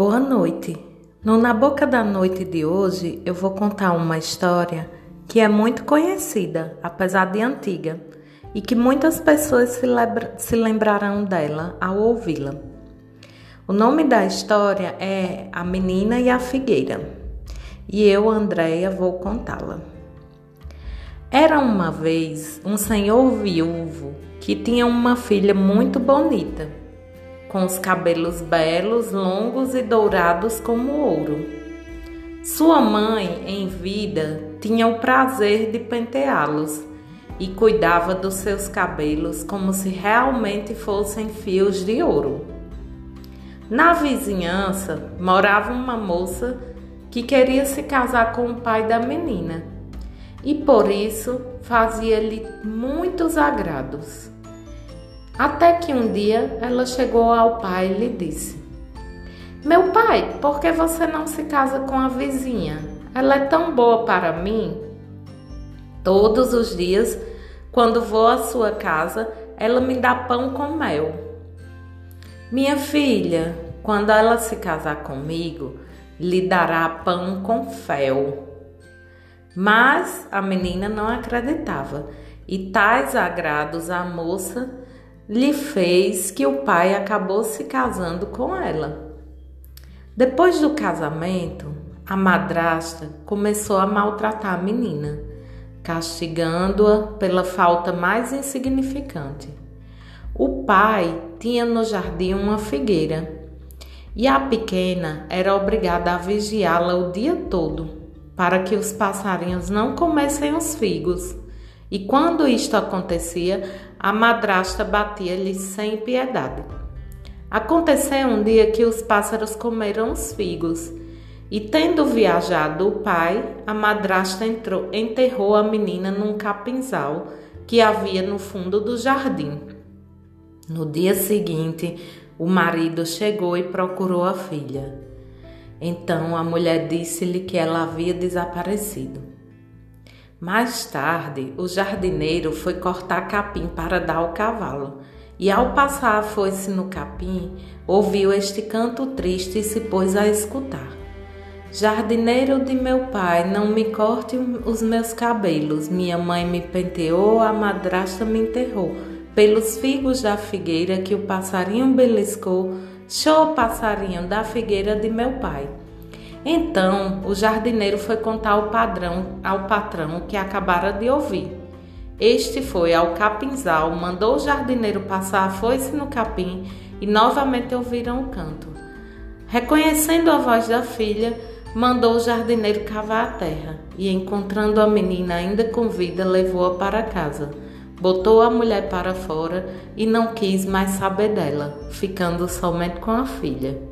Boa noite. No Na Boca da Noite de hoje, eu vou contar uma história que é muito conhecida, apesar de antiga, e que muitas pessoas se, lembra se lembrarão dela ao ouvi-la. O nome da história é A Menina e a Figueira, e eu, Andréia, vou contá-la. Era uma vez um senhor viúvo que tinha uma filha muito bonita com os cabelos belos, longos e dourados como ouro. Sua mãe, em vida, tinha o prazer de penteá-los e cuidava dos seus cabelos como se realmente fossem fios de ouro. Na vizinhança morava uma moça que queria se casar com o pai da menina e por isso fazia-lhe muitos agrados. Até que um dia ela chegou ao pai e lhe disse: Meu pai, por que você não se casa com a vizinha? Ela é tão boa para mim. Todos os dias, quando vou à sua casa, ela me dá pão com mel. Minha filha, quando ela se casar comigo, lhe dará pão com fel. Mas a menina não acreditava, e tais agrados à moça lhe fez que o pai acabou se casando com ela. Depois do casamento, a madrasta começou a maltratar a menina, castigando-a pela falta mais insignificante. O pai tinha no jardim uma figueira e a pequena era obrigada a vigiá-la o dia todo para que os passarinhos não comessem os figos. E quando isto acontecia, a madrasta batia-lhe sem piedade. Aconteceu um dia que os pássaros comeram os figos, e tendo viajado o pai, a madrasta entrou, enterrou a menina num capinzal que havia no fundo do jardim. No dia seguinte, o marido chegou e procurou a filha. Então a mulher disse-lhe que ela havia desaparecido. Mais tarde, o jardineiro foi cortar capim para dar ao cavalo, e ao passar a foice no capim, ouviu este canto triste e se pôs a escutar. Jardineiro de meu pai, não me corte os meus cabelos. Minha mãe me penteou, a madrasta me enterrou. Pelos figos da figueira que o passarinho beliscou, show passarinho da figueira de meu pai. Então o jardineiro foi contar ao padrão, ao patrão que acabara de ouvir. Este foi ao capinzal, mandou o jardineiro passar a foice no capim e novamente ouviram o canto. Reconhecendo a voz da filha, mandou o jardineiro cavar a terra e, encontrando a menina ainda com vida, levou-a para casa. Botou a mulher para fora e não quis mais saber dela, ficando somente com a filha.